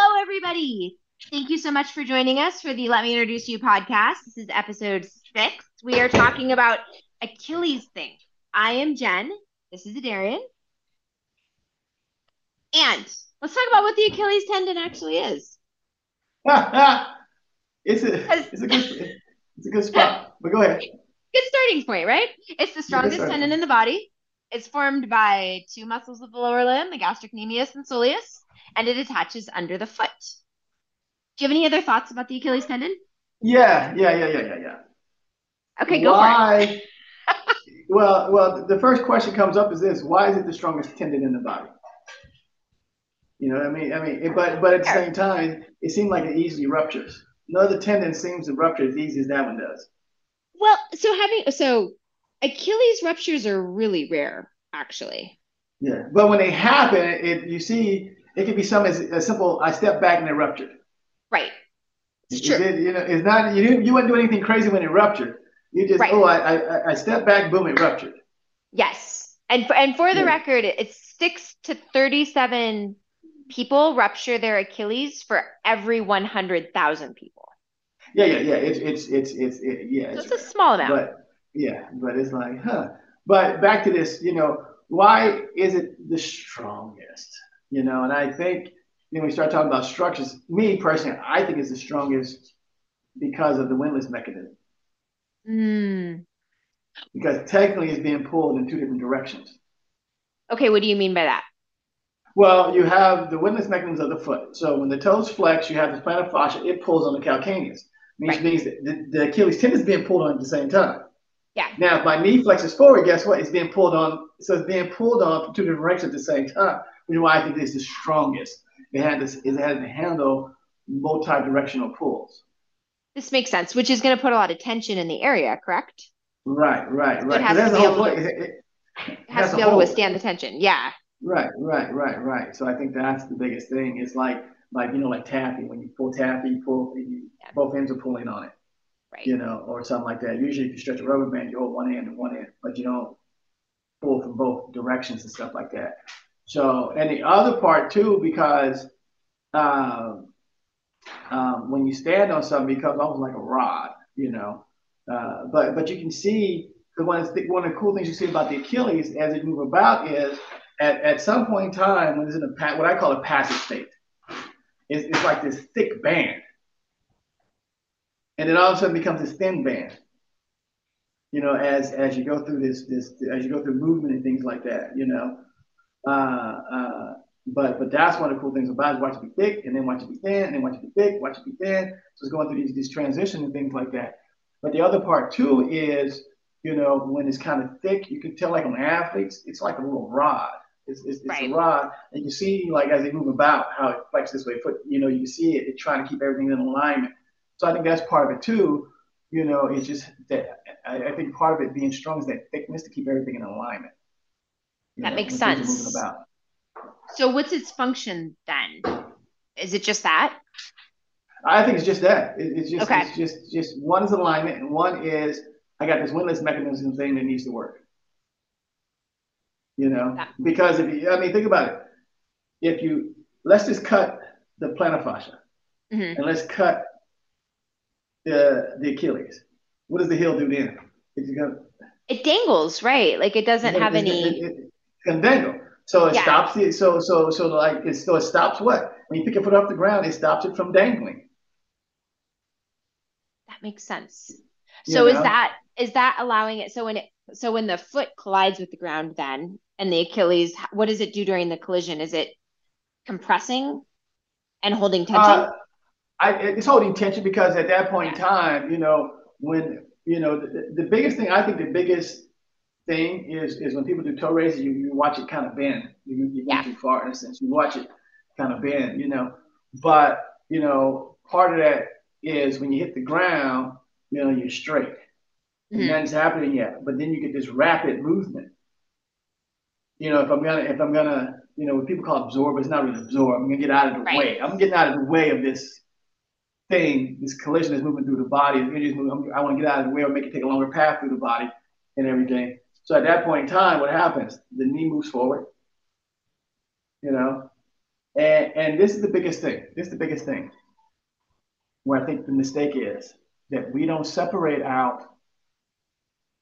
Hello, everybody. Thank you so much for joining us for the Let Me Introduce You podcast. This is episode six. We are talking about Achilles thing. I am Jenn. This is Adarian. And let's talk about what the Achilles tendon actually is. it's a it's a good it's a good spot. But go ahead. Good starting point, right? It's the strongest tendon in the body. It's formed by two muscles of the lower limb, the gastrocnemius and soleus, and it attaches under the foot. Do you have any other thoughts about the Achilles tendon? Yeah, yeah, yeah, yeah, yeah, yeah. Okay, go why, for it. well, well, the first question comes up is this: Why is it the strongest tendon in the body? You know, I mean, I mean, but but at the same time, it seems like it easily ruptures. No other tendon seems to rupture as easy as that one does. Well, so having so Achilles ruptures are really rare, actually. Yeah, but when they happen, it you see it could be something as, as simple. I step back and it ruptured. Right. It's true. It, you know, it's not you. Didn't, you wouldn't do anything crazy when it ruptured. You just right. oh, I, I I step back, boom, it ruptured. Yes, and for, and for the yeah. record, it's six to thirty-seven people rupture their Achilles for every one hundred thousand people. Yeah, yeah, yeah. It's it's it's it's it, yeah. So it's, it's a small amount. But yeah, but it's like, huh. But back to this, you know, why is it the strongest? You know, and I think you know, we start talking about structures. Me personally, I think is the strongest because of the windlass mechanism. Mm. Because technically, it's being pulled in two different directions. Okay, what do you mean by that? Well, you have the windlass mechanism of the foot. So when the toes flex, you have the plantar fascia. It pulls on the calcaneus, which right. means that the, the Achilles tendon is being pulled on at the same time. Yeah. Now, if my knee flexes forward, guess what? It's being pulled on. So it's being pulled on from two different directions at the same time, which is why I think it's the strongest. It had this. It had to handle multi-directional pulls. This makes sense, which is going to put a lot of tension in the area, correct? Right, right, right. It has to be able, to, it, it has to be able to withstand the tension. Yeah. Right, right, right, right. So I think that's the biggest thing. It's like, like you know, like taffy. When you pull taffy, you pull, you, yeah. both ends are pulling on it right. you know, or something like that. Usually, if you stretch a rubber band, you hold one end and one end, but you don't pull from both directions and stuff like that. So, and the other part too, because um, um, when you stand on something, it becomes almost like a rod, you know. Uh, but but you can see the one of the, one of the cool things you see about the Achilles as it move about is at, at some point in time when it's in a what I call a passive state, it's, it's like this thick band and then all of a sudden becomes this thin band. You know, as as you go through this this as you go through movement and things like that. You know, uh, uh, but but that's one of the cool things about it. Watch it be thick, and then watch it be thin, and then watch it be thick, watch it be thin. So it's going through these these transitions and things like that. But the other part too is, you know, when it's kind of thick, you can tell like on athletes, it's like a little rod. It's, it's, it's right. a rod, and you see like as they move about how it flexes this way. Foot, you know, you see it. It's trying to keep everything in alignment. So I think that's part of it too. You know, it's just that I, I think part of it being strong is that thickness to keep everything in alignment. That know, makes sense. So what's its function then? Is it just that? I think it's just that. It, it's just okay. it's just just one is alignment and one is I got this windlass mechanism thing that needs to work. You know, that. because if you I mean think about it. If you let's just cut the plantar fascia mm-hmm. and let's cut the the Achilles. What does the heel do then? it dangles, right? Like it doesn't have it, any. It, dangle. So it yeah. stops it. So so so like it, so it stops what? When you pick your foot off the ground, it stops it from dangling. That makes sense. So you know? is that is that allowing it? So when it so when the foot collides with the ground, then and the Achilles, what does it do during the collision? Is it compressing and holding tension? Uh, I, it's holding tension because at that point in time, you know, when you know the, the biggest thing, I think the biggest thing is is when people do toe raises, you, you watch it kind of bend. You, you yeah. go too far in a sense. You watch it kind of bend, you know. But you know, part of that is when you hit the ground, you know, you're straight. Mm-hmm. Nothing's happening yet, but then you get this rapid movement. You know, if I'm gonna if I'm gonna you know, what people call absorb, but it's not really absorb. I'm gonna get out of the right. way. I'm getting out of the way of this thing, this collision is moving through the body, the energy is moving, I want to get out of the way or make it take a longer path through the body and everything. So at that point in time, what happens? The knee moves forward, you know, And, and this is the biggest thing. This is the biggest thing where I think the mistake is that we don't separate out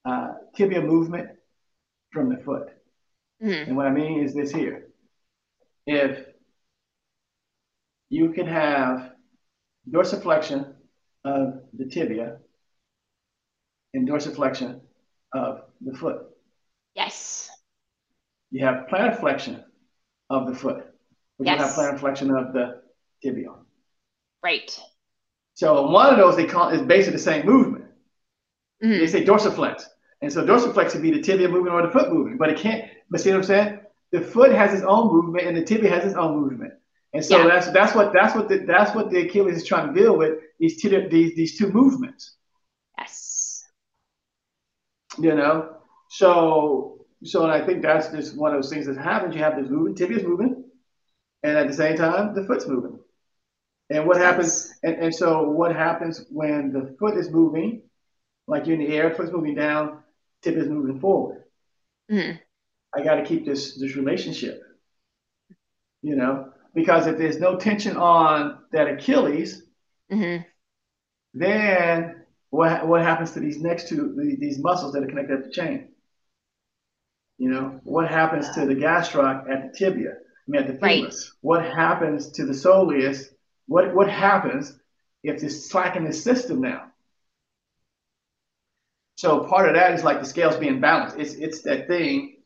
uh, tibia movement from the foot. Mm-hmm. And what I mean is this here. If you can have dorsiflexion of the tibia and dorsiflexion of the foot. Yes. You have plantar flexion of the foot. But yes. you have plantar flexion of the tibia. Right. So one of those they call is basically the same movement. Mm-hmm. They say dorsiflex. And so dorsiflex would be the tibia movement or the foot movement. But it can't, but see what I'm saying? The foot has its own movement and the tibia has its own movement. And so yeah. that's that's what that's what the, that's what the Achilles is trying to deal with these two these these two movements. Yes. You know, so so and I think that's just one of those things that happens. You have this movement, tibia's moving, and at the same time the foot's moving. And what happens? And, and so what happens when the foot is moving, like you're in the air, foot's moving down, tibia is moving forward. Mm-hmm. I got to keep this this relationship. You know, because if there's no tension on that Achilles, mm-hmm. then what what happens to these next two these muscles that are connected at the chain? You know, what happens to the gastroc at the tibia? I mean, at the femur. Right. What happens to the soleus? What what happens if it's slack in the system now? So part of that is like the scales being balanced. It's it's that thing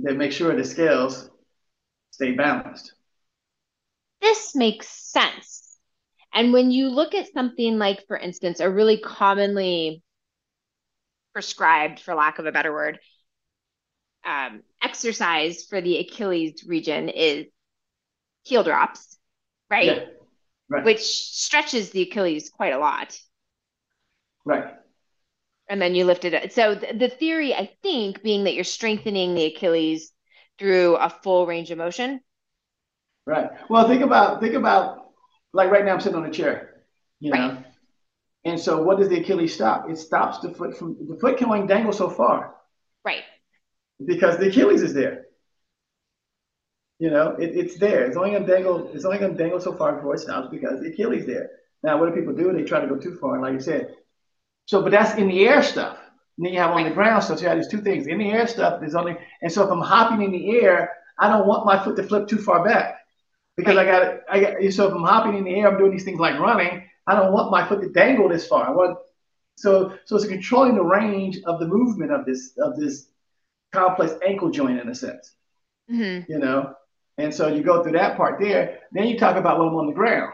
that makes sure the scales stay balanced this makes sense. And when you look at something like, for instance, a really commonly prescribed, for lack of a better word, um, exercise for the Achilles region is heel drops, right? Yeah. right? Which stretches the Achilles quite a lot. Right. And then you lift it up. So th- the theory, I think, being that you're strengthening the Achilles through a full range of motion Right. Well, think about think about like right now I'm sitting on a chair, you know. Right. And so what does the Achilles stop? It stops the foot from the foot can only dangle so far. Right. Because the Achilles is there. You know, it, it's there. It's only gonna dangle, it's only gonna dangle so far before it stops because the Achilles there. Now what do people do? They try to go too far, like you said. So but that's in the air stuff. And then you have on the ground stuff. So you have these two things. In the air stuff, there's only and so if I'm hopping in the air, I don't want my foot to flip too far back because. I got I got so if I'm hopping in the air, I'm doing these things like running. I don't want my foot to dangle this far. I want so so it's controlling the range of the movement of this of this complex ankle joint in a sense. Mm-hmm. You know, and so you go through that part there. Then you talk about when I'm on the ground.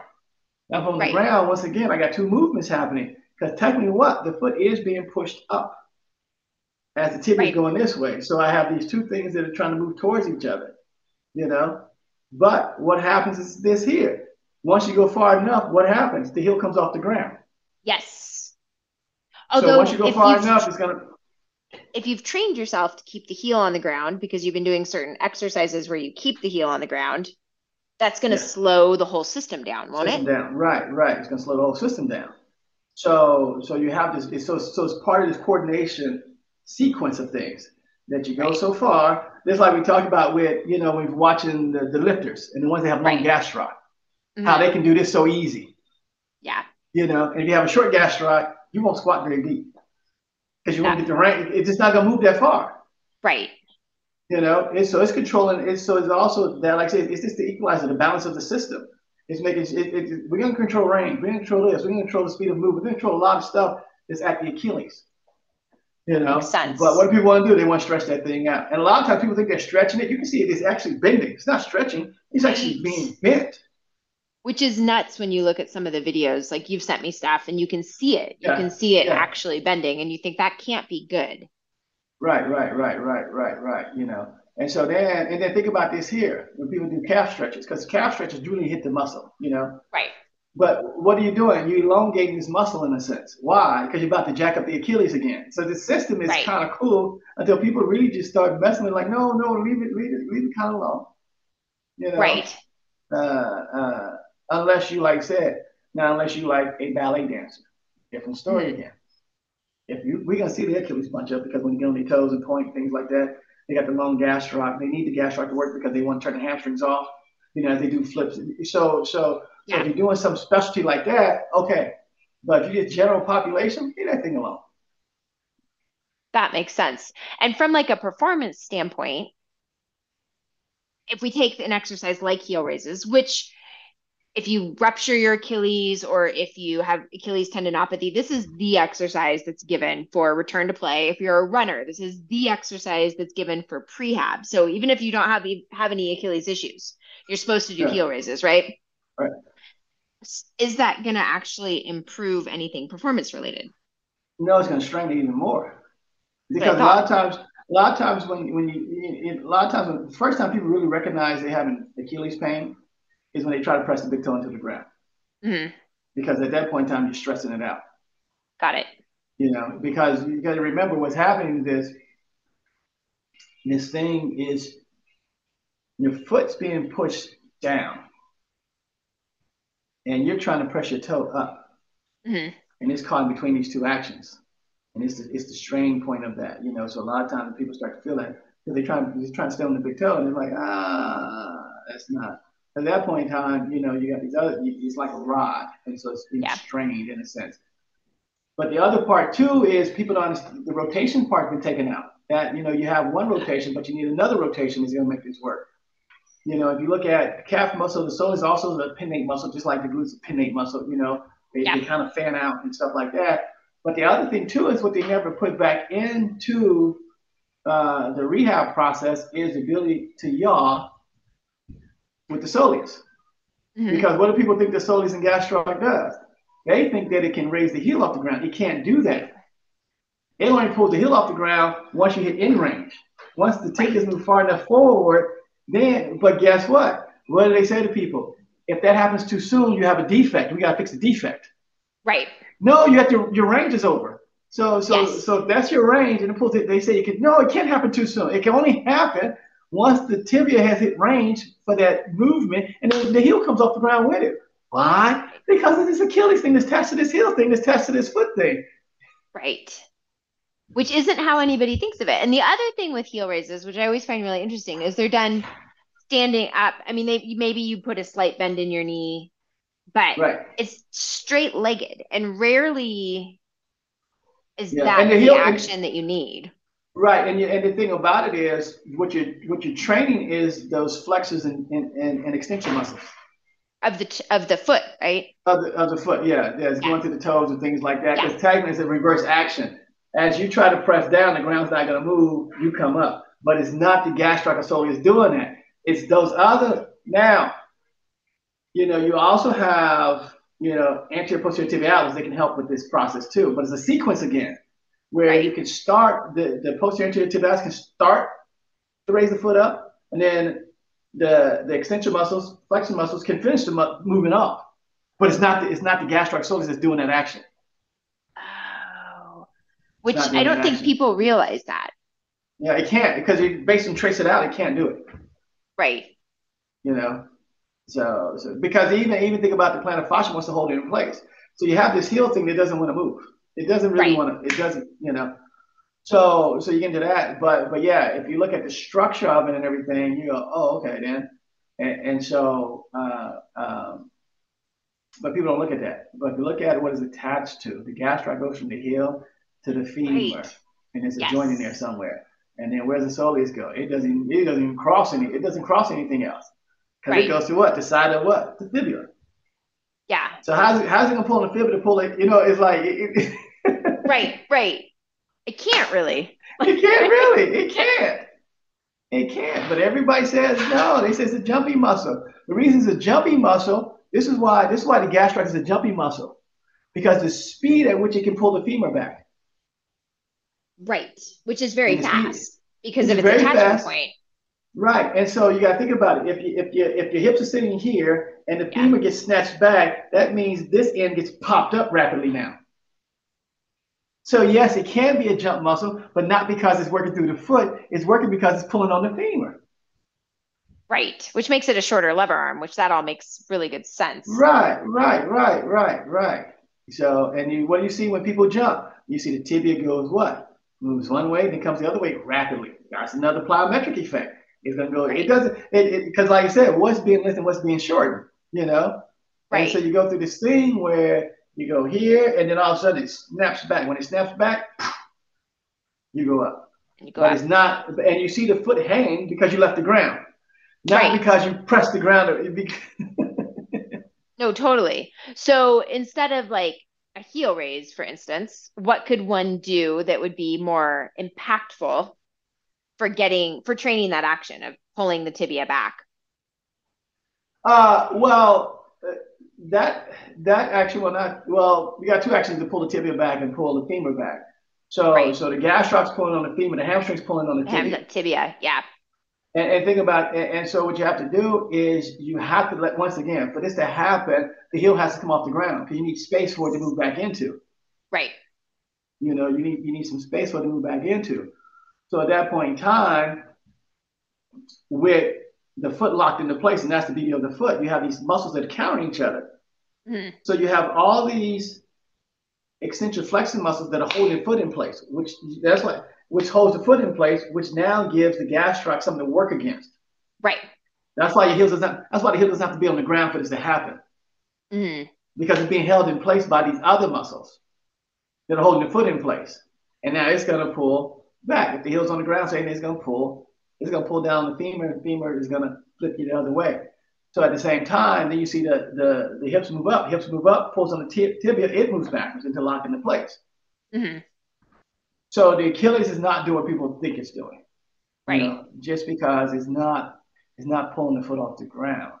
Now, if I'm on right. the ground, once again, I got two movements happening because technically, what the foot is being pushed up as the tibia right. is going this way. So I have these two things that are trying to move towards each other. You know, but what happens is this here. Once you go far enough, what happens? The heel comes off the ground. Yes. Although so once you go far enough, it's gonna. If you've trained yourself to keep the heel on the ground because you've been doing certain exercises where you keep the heel on the ground, that's going to yeah. slow the whole system down, won't system it? Down, right, right. It's going to slow the whole system down. So, so you have this. So, so it's part of this coordination sequence of things that you go right. so far. Just like we talked about with, you know, we're watching the, the lifters and the ones that have long right. gastroc, mm-hmm. how they can do this so easy. Yeah. You know, and if you have a short gastroc, you won't squat very deep because you won't get the rank. It's just not going to move that far. Right. You know, it's, so it's controlling. It's so it's also that, like I said, it's just the equalizer, the balance of the system. It's making it, it, we're going to control range. We're going to control this. We're going to control the speed of movement. We're going to control a lot of stuff that's at the Achilles. You know, Makes sense. but what do people want to do? They want to stretch that thing out. And a lot of times people think they're stretching it. You can see it is actually bending. It's not stretching. It's actually being bent. Which is nuts when you look at some of the videos. Like you've sent me stuff and you can see it. Yeah. You can see it yeah. actually bending and you think that can't be good. Right, right, right, right, right, right. You know. And so then and then think about this here when people do calf stretches, because calf stretches really hit the muscle, you know. Right. But what are you doing? You're elongating this muscle in a sense. Why? Because you're about to jack up the Achilles again. So the system is right. kind of cool until people really just start messing with like, no, no, leave it, leave it, leave it kind of alone. You know? Right. Uh, uh, unless you like said, now unless you like a ballet dancer, different story mm-hmm. again. If you, we're gonna see the Achilles bunch up because when you get on their toes and point things like that, they got the long gastroc. They need the gastroc to work because they want to turn the hamstrings off you know, as they do flips. So, so, yeah. so if you're doing some specialty like that, okay. But if you get general population, leave that thing alone. That makes sense. And from like a performance standpoint, if we take an exercise like heel raises, which if you rupture your Achilles or if you have Achilles tendinopathy, this is the exercise that's given for return to play. If you're a runner, this is the exercise that's given for prehab. So even if you don't have have any Achilles issues, you're supposed to do yeah. heel raises, right? Right. Is that going to actually improve anything performance related? No, it's going to strengthen even more because a lot of times, a lot of times when when you, a lot of times when, the first time people really recognize they have an Achilles pain is when they try to press the big toe into the ground. Mm-hmm. Because at that point in time, you're stressing it out. Got it. You know, because you got to remember what's happening is this thing is your foot's being pushed down and you're trying to press your toe up. Mm-hmm. And it's caught in between these two actions. And it's the, it's the strain point of that, you know. So a lot of times people start to feel that because they try to trying to stay on the big toe and they're like, ah, that's not at that point in time, you know, you got these other, it's like a rod, and so it's being yeah. strained in a sense. But the other part too is people don't understand the rotation part been taken out. That you know, you have one rotation, but you need another rotation is going to make this work. You know, if you look at calf muscle, the soleus is also the pinnate muscle, just like the glutes pinnate muscle. You know, they, yeah. they kind of fan out and stuff like that. But the other thing too is what they never put back into uh, the rehab process is the ability to yaw with the soleus. Mm-hmm. Because what do people think the soleus and gastroc does? They think that it can raise the heel off the ground. It can't do that. It only pulls the heel off the ground once you hit in range. Once the tip is moved far enough forward, then, but guess what? What do they say to people? If that happens too soon, you have a defect. We got to fix the defect. Right. No, you have to, your range is over. So, so, yes. so that's your range, and it pulls it. They say you can. No, it can't happen too soon. It can only happen once the tibia has hit range for that movement, and then the heel comes off the ground with it. Why? Because of this Achilles thing, this attached to this heel thing, this attached to this foot thing. Right. Which isn't how anybody thinks of it. And the other thing with heel raises, which I always find really interesting, is they're done standing up. I mean, they maybe you put a slight bend in your knee, but right. it's straight legged, and rarely is yeah. that the, heel, action that you need. Right, and you, and the thing about it is, what you're what you're training is those flexors and, and, and, and extension muscles of the of the foot, right? Of the of the foot, yeah, yeah, it's yeah. going through the toes and things like that. Because yeah. tagging is a reverse action. As you try to press down, the ground's not going to move. You come up, but it's not the gastrocnemius doing that. It's those other. Now, you know, you also have you know anterior posterior tibialis. They can help with this process too, but it's a sequence again where right. you can start the, the posterior anterior tibialis can start to raise the foot up, and then the the extension muscles, flexion muscles can finish the mu- moving up. But it's not the, it's not the gastroc soleus that's doing that action. Oh, which I don't think action. people realize that. Yeah, it can't because you basically trace it out. It can't do it. Right. You know, so, so because even even think about the plantar fascia wants to hold it in place. So you have this heel thing that doesn't want to move. It doesn't really right. want to. It doesn't. You know. So so you get into that, but but yeah, if you look at the structure of it and everything, you go, oh okay then, and, and so uh, um, but people don't look at that. But if you look at what is attached to, the gastroc goes from the heel to the femur, right. and a yes. joint in there somewhere. And then where's the soleus go? It doesn't. It doesn't even cross any. It doesn't cross anything else because right. it goes to what? The side of what? The fibula. Yeah. So how's it, how's it gonna pull on the fibula to pull it? You know, it's like. It, right, right. It can't really. it can't really. It can't. It can't. But everybody says no. They say it's a jumpy muscle. The reason it's a jumpy muscle. This is why. This is why the gastroc is a jumpy muscle, because the speed at which it can pull the femur back. Right, which is very fast because of its attachment fast. point. Right, and so you got to think about it. If you if you if your hips are sitting here and the yeah. femur gets snatched back, that means this end gets popped up rapidly now. So yes, it can be a jump muscle, but not because it's working through the foot. It's working because it's pulling on the femur. Right, which makes it a shorter lever arm, which that all makes really good sense. Right, right, right, right, right. So, and you, what do you see when people jump? You see the tibia goes what? Moves one way, then comes the other way rapidly. That's another plyometric effect. It's gonna go. Right. It doesn't. It because like I said, what's being lifted, what's being shortened. You know. Right. And so you go through this thing where you go here, and then all of a sudden it snaps back. When it snaps back, you go up. You go but up. it's not, and you see the foot hang because you left the ground, not right. because you pressed the ground. no, totally. So instead of like a heel raise, for instance, what could one do that would be more impactful for getting for training that action of pulling the tibia back? Uh, well, uh, that that action will not. Well, we got two actions to pull the tibia back and pull the femur back. So right. so the gastrocs pulling on the femur, the hamstrings pulling on the tibia. tibia, yeah. And, and think about and, and, so what you have to do is you have to let once again for this to happen, the heel has to come off the ground because you need space for it to move back into. Right. You know, you need you need some space for it to move back into. So at that point in time, with the foot locked into place, and that's the beauty of the foot, you have these muscles that counter each other. Mm-hmm. So you have all these extension flexor muscles that are holding the foot in place, which that's what which holds the foot in place, which now gives the gastroc something to work against. Right. That's why your heels doesn't. That's why the heel doesn't have to be on the ground for this to happen. Mm-hmm. Because it's being held in place by these other muscles that are holding the foot in place, and now it's going to pull back. If the heel's on the ground, saying it's going to pull, it's going to pull down the femur. The femur is going to flip you the other way. So at the same time, then you see the the, the hips move up. Hips move up, pulls on the tibia, it moves backwards into lock into place. Mm-hmm. So the Achilles is not doing what people think it's doing. Right. You know, just because it's not it's not pulling the foot off the ground.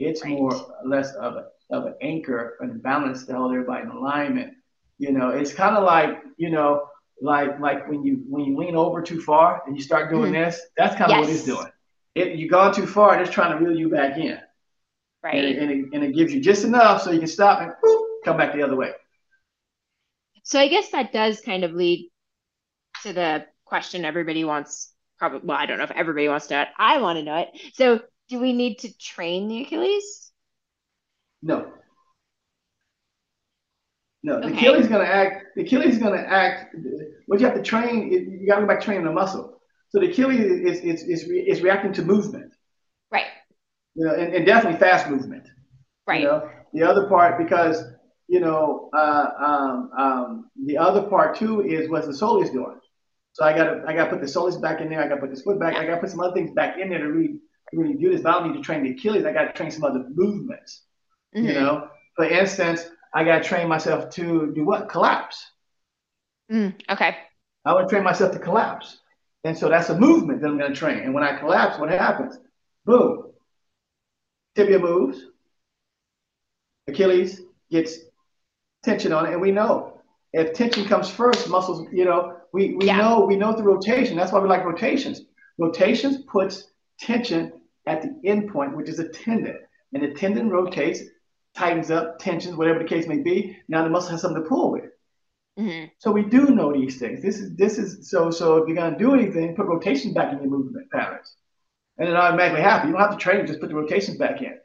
It's right. more or less of a of an anchor and balance to hold everybody in alignment. You know, it's kind of like, you know, like like when you when you lean over too far and you start doing mm-hmm. this, that's kind of yes. what it's doing. It you gone too far and it's trying to reel you back in. Right. And it, and it, and it gives you just enough so you can stop and whoop, come back the other way. So I guess that does kind of lead to the question everybody wants probably well i don't know if everybody wants to know it i want to know it so do we need to train the achilles no no okay. the achilles is going to act the achilles is going to act what you have to train you got to go back training the muscle so the achilles is is, is, is reacting to movement right you know and, and definitely fast movement right you know the other part because you know, uh, um, um, the other part too is what the soleus doing. So I gotta I gotta put the soleus back in there. I gotta put this foot back. I gotta put some other things back in there to really really do this. But I don't need to train the Achilles. I gotta train some other movements. Mm-hmm. You know, for instance, I gotta train myself to do what? Collapse. Mm, okay. I want to train myself to collapse, and so that's a movement that I'm gonna train. And when I collapse, what happens? Boom. Tibia moves. Achilles gets tension on it, and we know if tension comes first, muscles, you know, we, we yeah. know we know the rotation. That's why we like rotations. Rotations puts tension at the end point, which is a tendon. And the tendon rotates, tightens up, tensions, whatever the case may be. Now the muscle has something to pull with. Mm-hmm. So we do know these things. This is this is so so if you're gonna do anything, put rotation back in your movement patterns. And it automatically happens. You don't have to train, just put the rotations back in.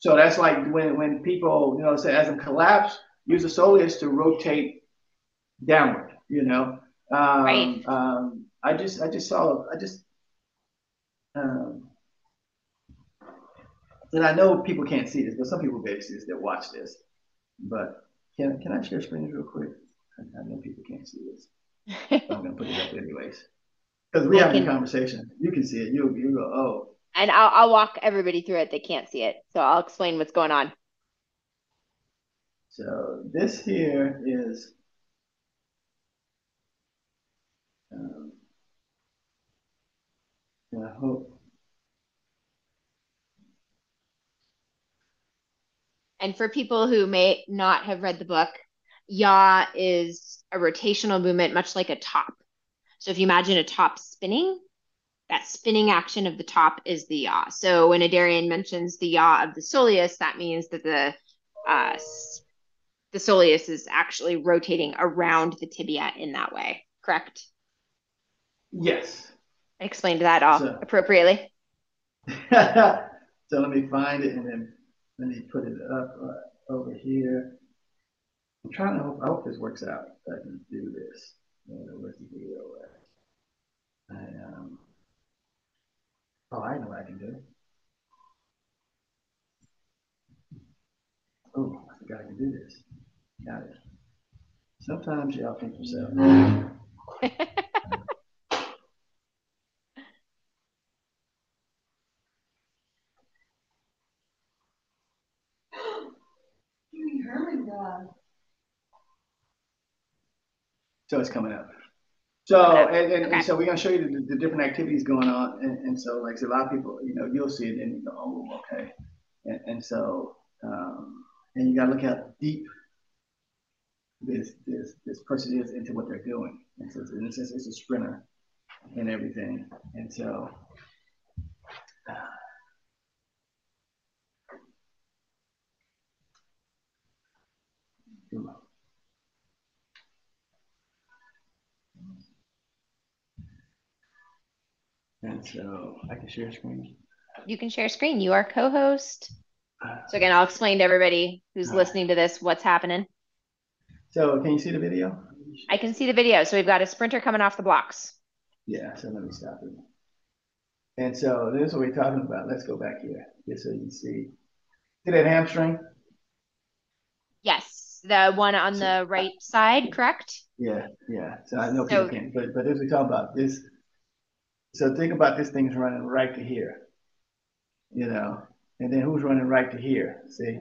So that's like when when people, you know, say as in collapse, use the soleus to rotate downward, you know. Um, right. Um, I just, I just saw, I just, um, and I know people can't see this, but some people may see this that watch this. But can can I share screen real quick? I, I know people can't see this. I'm gonna put it up anyways because we have a conversation. You can see it. You you go oh. And I'll I'll walk everybody through it. They can't see it, so I'll explain what's going on. So this here is um, I hope. And for people who may not have read the book, yaw is a rotational movement, much like a top. So if you imagine a top spinning, that spinning action of the top is the yaw. So when Adarian mentions the yaw of the soleus, that means that the uh, the soleus is actually rotating around the tibia in that way, correct? Yes. I explained that all so, appropriately. so let me find it and then let me put it up uh, over here. I'm trying to hope, I hope this works out. I can do this. Where's the video at? I, um, Oh, I know what I can do. It. Oh, I forgot I can do this. Got it. Sometimes y'all think yourself. So it's coming up. So and, and, okay. and so we're gonna show you the, the, different activities going on, and, and so like a lot of people, you know, you'll see it and you go, oh, okay, and, and so um, and you gotta look how deep this this this person is into what they're doing, and so in a sense, it's a sprinter and everything, and so. Uh, And so I can share screen. You can share screen. You are co-host. So again, I'll explain to everybody who's listening to this what's happening. So can you see the video? I can see the video. So we've got a sprinter coming off the blocks. Yeah, so let me stop it. And so this is what we're talking about. Let's go back here, just so you see. See that hamstring? Yes, the one on so, the right side, correct? Yeah, yeah. So I know people can't, but but as we talk about this so think about this thing's running right to here, you know, and then who's running right to here? See?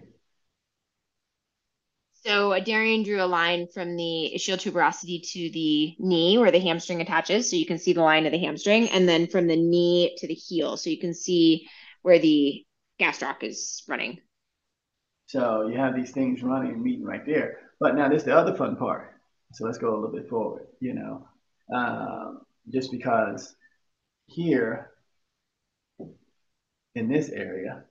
So uh, Darian drew a line from the ischial tuberosity to the knee where the hamstring attaches. So you can see the line of the hamstring and then from the knee to the heel. So you can see where the gastroc is running. So you have these things running and meeting right there. But now this is the other fun part. So let's go a little bit forward, you know, um, just because here in this area,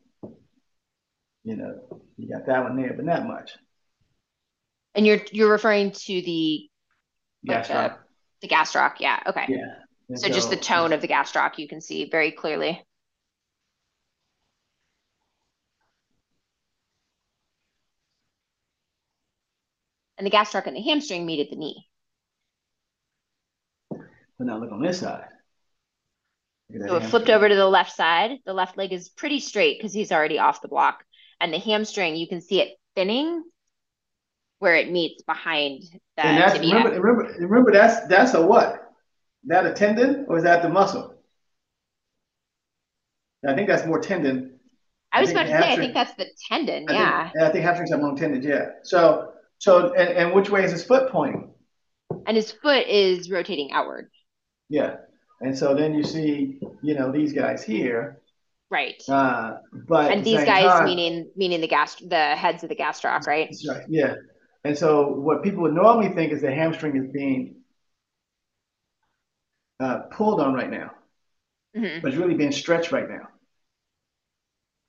you know, you got that one there, but not much. And you're you're referring to the gastroc. Like the, the gastroc, yeah. Okay. Yeah. So, so, just the tone of the gastroc you can see very clearly. And the gastroc and the hamstring meet at the knee. But now look on this side. So it flipped over to the left side. The left leg is pretty straight because he's already off the block. And the hamstring, you can see it thinning where it meets behind the and that's, tibia. Remember, remember, remember that's that's a what? That a tendon or is that the muscle? I think that's more tendon. I was I about to say, I think that's the tendon. I yeah. Think, I think hamstrings have long tendons. Yeah. So, so, and, and which way is his foot pointing? And his foot is rotating outward. Yeah. And so then you see, you know, these guys here. Right. Uh, but and these guys time, meaning meaning the gas the heads of the gastroc, right? right. Yeah. And so what people would normally think is the hamstring is being uh, pulled on right now, mm-hmm. but it's really being stretched right now.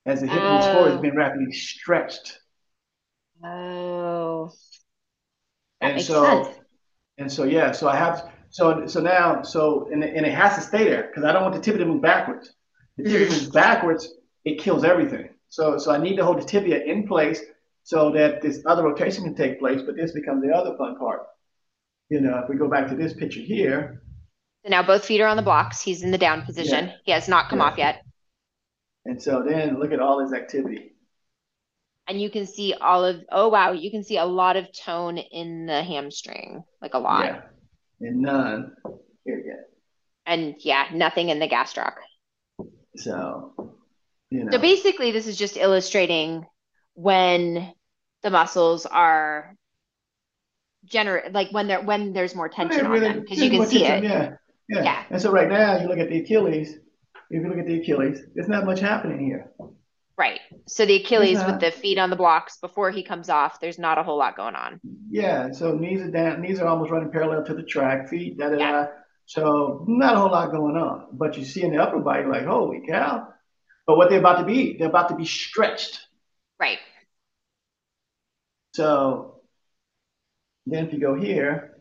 As the hip moves forward, it's oh. being rapidly stretched. Oh. That and so, sense. and so yeah, so I have so so now so and, and it has to stay there because I don't want the tibia to move backwards. The tibia moves backwards, it kills everything. So so I need to hold the tibia in place so that this other rotation can take place. But this becomes the other fun part. You know, if we go back to this picture here. So now both feet are on the blocks. He's in the down position. Yeah. He has not come yeah. off yet. And so then look at all his activity. And you can see all of oh wow, you can see a lot of tone in the hamstring, like a lot. Yeah and none here yet. And yeah, nothing in the gastroc. So, you know. So basically, this is just illustrating when the muscles are generate, like when they're when there's more tension really, on them, because you can see tension, it. Yeah, yeah, yeah. And so right now, you look at the Achilles. If you look at the Achilles, there's not much happening here. Right. So the Achilles with the feet on the blocks before he comes off, there's not a whole lot going on. Yeah. So knees are down, knees are almost running parallel to the track, feet, da da da. So not a whole lot going on. But you see in the upper body, like, holy cow. But what they're about to be, they're about to be stretched. Right. So then if you go here,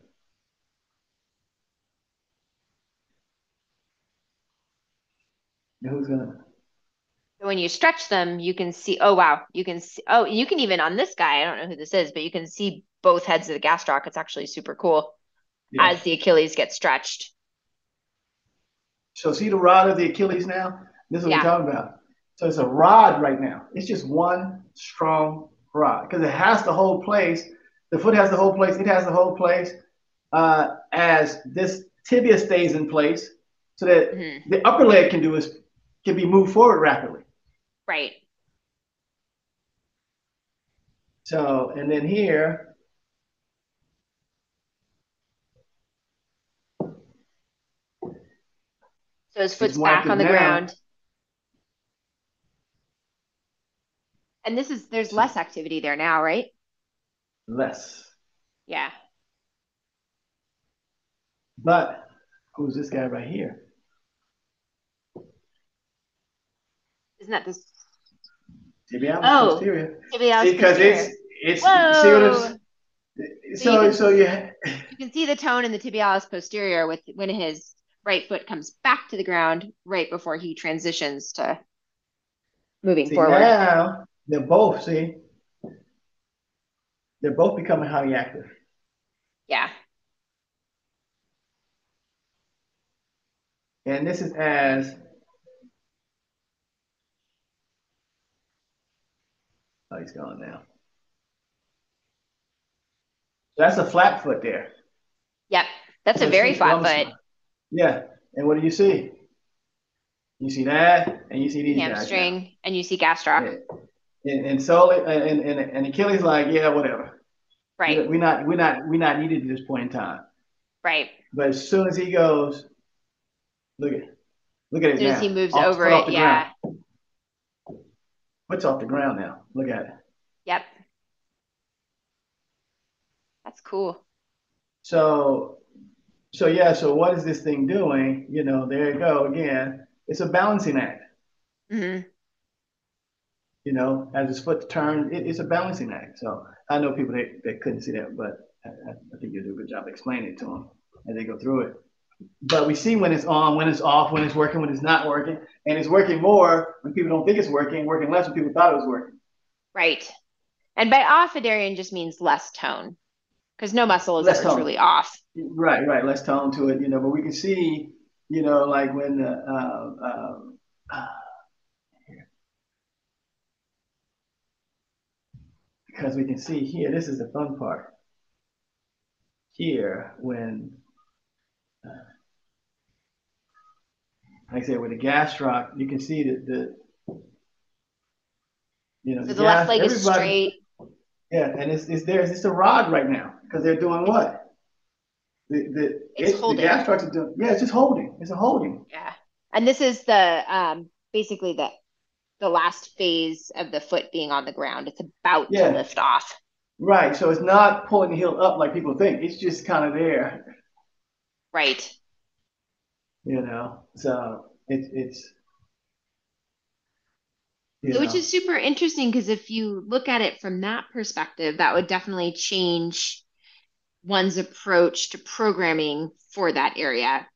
who's gonna when you stretch them, you can see, oh, wow, you can see, oh, you can even on this guy, I don't know who this is, but you can see both heads of the gastroc. It's actually super cool yeah. as the Achilles gets stretched. So see the rod of the Achilles now? This is what yeah. we're talking about. So it's a rod right now. It's just one strong rod because it has the whole place. The foot has the whole place. It has the whole place uh, as this tibia stays in place so that mm-hmm. the upper leg can do is can be moved forward rapidly. Right. So, and then here, so his foot's back on the now. ground. And this is there's less activity there now, right? Less. Yeah. But who's this guy right here? Isn't that this? Tibialis oh, posterior. Tibialis because posterior. it's it's Whoa. so so you, can, so you, you can see the tone in the tibialis posterior with when his right foot comes back to the ground right before he transitions to moving see, forward. Now they're both see they're both becoming highly active. Yeah. And this is as Oh, he's gone now. That's a flat foot there. Yep. That's, a very flat foot. Yeah. And what do you see? You see that, and you see these hamstring, guys and you see gastroc. Yeah. And, and so, and, and, and Achilles like, yeah, whatever. Right. We're not, we're not, we're not needed at this point in time. Right. But as soon as he goes, look at, look at it. As soon now. as he moves off, over it, yeah. Ground. What's off the ground now? Look at it. Yep. That's cool. So, so yeah. So what is this thing doing? You know, there you go again. It's a balancing act. Mm-hmm. You know, as his foot turns, it, it's a balancing act. So I know people that, that couldn't see that, but I, I think you do a good job explaining it to them as they go through it. But we see when it's on, when it's off, when it's working, when it's not working, and it's working more when people don't think it's working, working less when people thought it was working. Right. And by off, Adarian just means less tone because no muscle is less ever tone. truly off. Right, right, less tone to it, you know. But we can see, you know, like when the uh, uh, because we can see here. This is the fun part. Here, when uh, like I said, with the gastroc, you can see that the you know so the, the gas, left leg is straight. Yeah, and it's it's there. It's a rod right now because they're doing what? The the it's it, holding. The gastrocs are doing. Yeah, it's just holding. It's a holding. Yeah, and this is the um basically the the last phase of the foot being on the ground. It's about yeah. to lift off. Right. So it's not pulling the heel up like people think. It's just kind of there. Right. You know, so it's it's which is super interesting because if you look at it from that perspective, that would definitely change one's approach to programming for that area.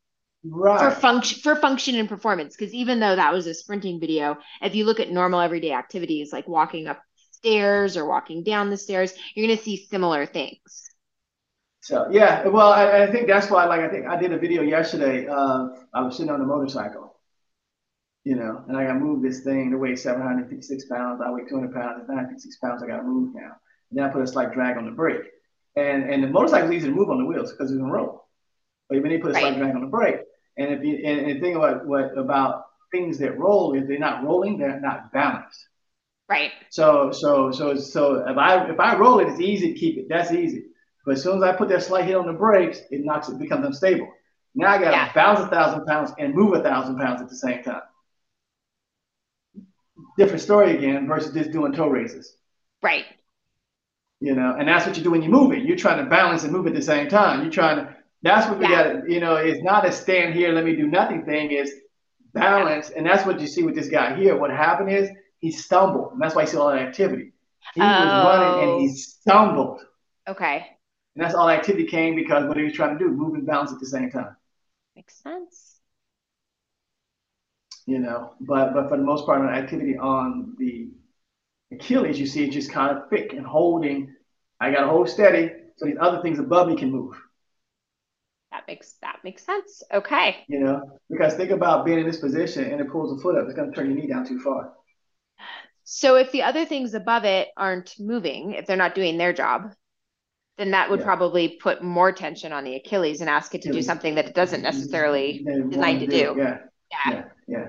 Right. For function for function and performance. Because even though that was a sprinting video, if you look at normal everyday activities like walking up stairs or walking down the stairs, you're gonna see similar things. So yeah, well, I, I, think that's why. Like, I think I did a video yesterday. Uh, I was sitting on a motorcycle, you know, and I got to move this thing to weigh 756 pounds. I weigh 200 pounds. It's 956 pounds. I got to move now. And then I put a slight drag on the brake, and and the motorcycle is easy to move on the wheels because it's gonna roll. But even they put a slight drag on the brake, and if you and, and the thing about what about things that roll if they're not rolling, they're not balanced. Right. So so so so if I if I roll it, it's easy to keep it. That's easy. But as soon as I put that slight hit on the brakes, it knocks it becomes unstable. Now I got to yeah. bounce a thousand pounds and move a thousand pounds at the same time. Different story again versus just doing toe raises. Right. You know, and that's what you do when you're moving. You're trying to balance and move at the same time. You're trying to. That's what we yeah. got. You know, it's not a stand here, let me do nothing thing. Is balance, and that's what you see with this guy here. What happened is he stumbled, and that's why you see all that activity. He oh. was running and he oh. stumbled. Okay. And that's all activity came because what he was trying to do, move and balance at the same time. Makes sense. You know, but but for the most part, on activity on the Achilles, you see it just kind of thick and holding. I got to hold steady so these other things above me can move. That makes that makes sense. Okay. You know, because think about being in this position and it pulls the foot up, it's going to turn your knee down too far. So if the other things above it aren't moving, if they're not doing their job, then that would yeah. probably put more tension on the Achilles and ask it to do something that it doesn't necessarily designed to do. Yeah. yeah. Yeah.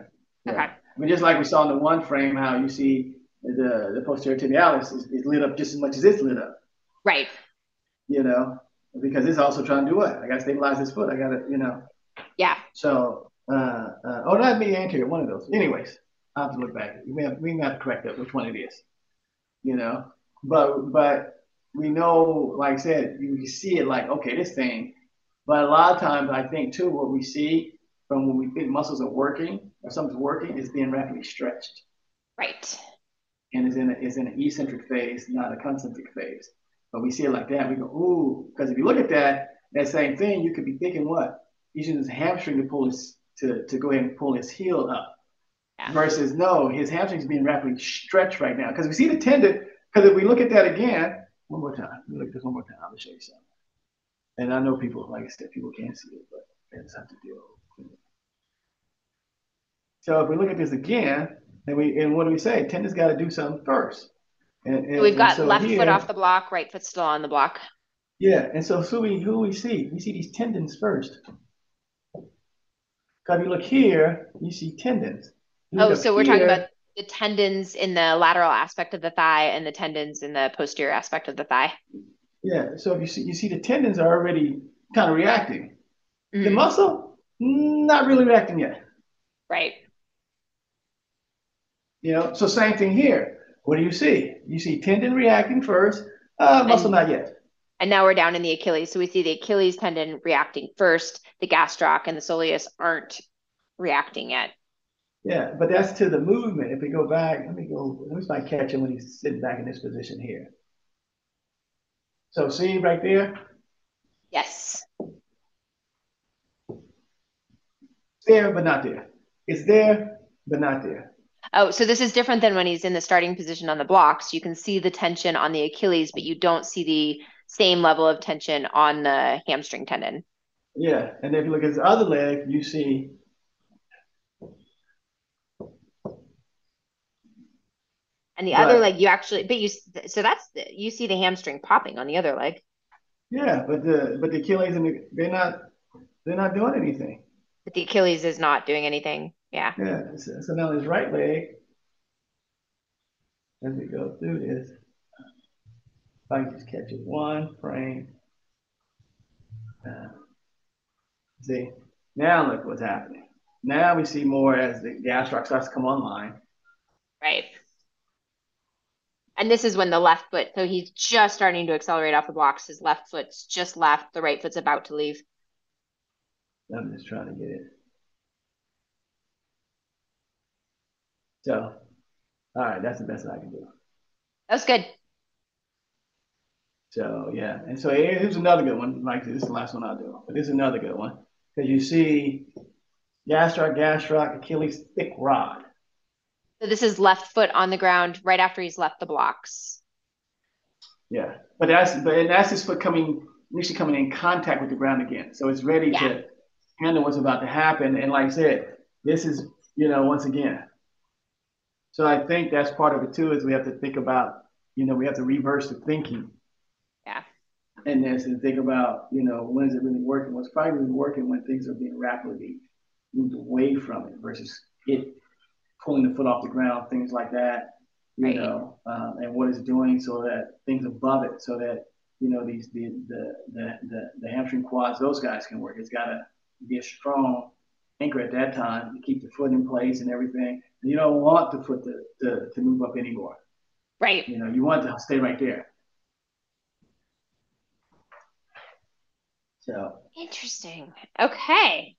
Yeah. Okay. I mean, just like we saw in the one frame, how you see the the posterior tibialis is, is lit up just as much as it's lit up. Right. You know, because it's also trying to do what? I got to stabilize this foot. I got to, you know. Yeah. So, uh, uh, oh, that'd be anterior, one of those. Anyways, I have to look back. We may have, we may have to correct that which one it is. You know, but but we know, like I said, you see it like okay, this thing. But a lot of times, I think too, what we see from when we think muscles are working or something's working is being rapidly stretched. Right. And is in a, is in an eccentric phase, not a concentric phase. But we see it like that, we go, ooh, because if you look at that, that same thing, you could be thinking what? He's Using his hamstring to pull his to, to go ahead and pull his heel up. Yeah. Versus no, his hamstring's being rapidly stretched right now. Because we see the tendon, because if we look at that again, one more time. Let me look at this one more time. I'll show you something. And I know people, like I said, people can't see it, but they just have to deal with it. So if we look at this again, and we and what do we say? Tendon's got to do something first. And, and we've got so left here, foot off the block, right foot still on the block. Yeah, and so who we who we see? We see these tendons first. Because if you look here, you see tendons. oh, so we're talking about the tendons in the lateral aspect of the thigh and the tendons in the posterior aspect of the thigh. Yeah. So if you see you see the tendons are already kind of reacting. Mm-hmm. The muscle, not really reacting yet. Right. You know, so same thing here. What do you see? You see tendon reacting first, uh, muscle and, not yet. And now we're down in the Achilles. So we see the Achilles tendon reacting first. The gastroc and the soleus aren't reacting yet. Yeah, but that's to the movement. If we go back, let me go, let me start catching when he's sitting back in this position here. So see right there? Yes. there, but not there. It's there, but not there. Oh, so this is different than when he's in the starting position on the blocks. You can see the tension on the Achilles, but you don't see the same level of tension on the hamstring tendon. Yeah, and if you look at his other leg, you see and the but, other leg you actually but you so that's the, you see the hamstring popping on the other leg yeah but the but the achilles and the, they're not they're not doing anything but the achilles is not doing anything yeah. Yeah. So, so now his right leg, as we go through this, if I can just catch it one frame. Uh, see, now look what's happening. Now we see more as the gastroc starts to come online. Right. And this is when the left foot, so he's just starting to accelerate off the blocks. His left foot's just left, the right foot's about to leave. I'm just trying to get it. So, all right, that's the best I can do. That's good. So yeah, and so here's another good one. Like this is the last one I'll do, but this is another good one because you see gastroc, gastroc, Achilles thick rod. So this is left foot on the ground right after he's left the blocks. Yeah, but that's but and that's his foot coming initially coming in contact with the ground again, so it's ready yeah. to handle what's about to happen. And like I said, this is you know once again so I think that's part of it too, is we have to think about, you know, we have to reverse the thinking. Yeah. And this and think about, you know, when is it really working? What's well, probably really working when things are being rapidly moved away from it versus it pulling the foot off the ground, things like that, you right. know, um, and what it's doing so that things above it, so that, you know, these, the, the, the, the, the hamstring quads, those guys can work. It's got to be a strong anchor at that time to keep the foot in place and everything. And you don't want the foot to, to, to move up anymore. Right. You know, you want to stay right there. So interesting. Okay.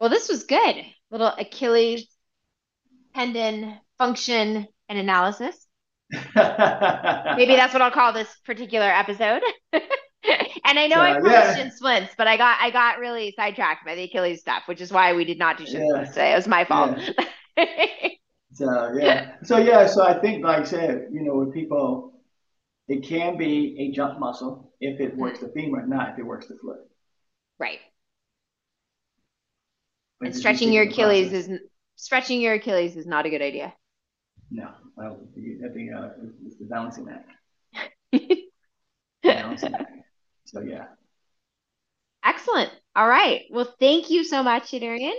Well, this was good. Little Achilles tendon function and analysis. Maybe that's what I'll call this particular episode. and I know so, I published yeah. in splints, but I got I got really sidetracked by the Achilles stuff, which is why we did not do shin yeah. splints today. It was my fault. Yeah. so yeah, so yeah, so I think, like I said, you know, with people, it can be a jump muscle if it works mm-hmm. the femur, not if it works the foot. Right. and stretching your Achilles is stretching your Achilles is not a good idea. No, I think uh, it's the balancing act. balancing act. So yeah. Excellent. All right. Well, thank you so much, Adarian.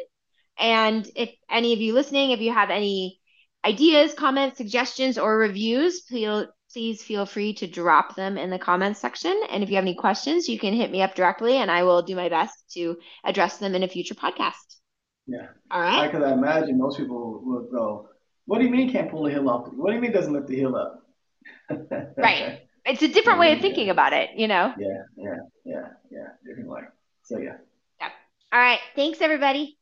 And if any of you listening, if you have any ideas, comments, suggestions, or reviews, please please feel free to drop them in the comments section. And if you have any questions, you can hit me up directly and I will do my best to address them in a future podcast. Yeah. All right. I could imagine most people will go, What do you mean can't pull the hill off? What do you mean doesn't lift the hill up? right. It's a different way of thinking about it, you know? Yeah, yeah, yeah, yeah. Different way. So, yeah. Yeah. All right. Thanks, everybody.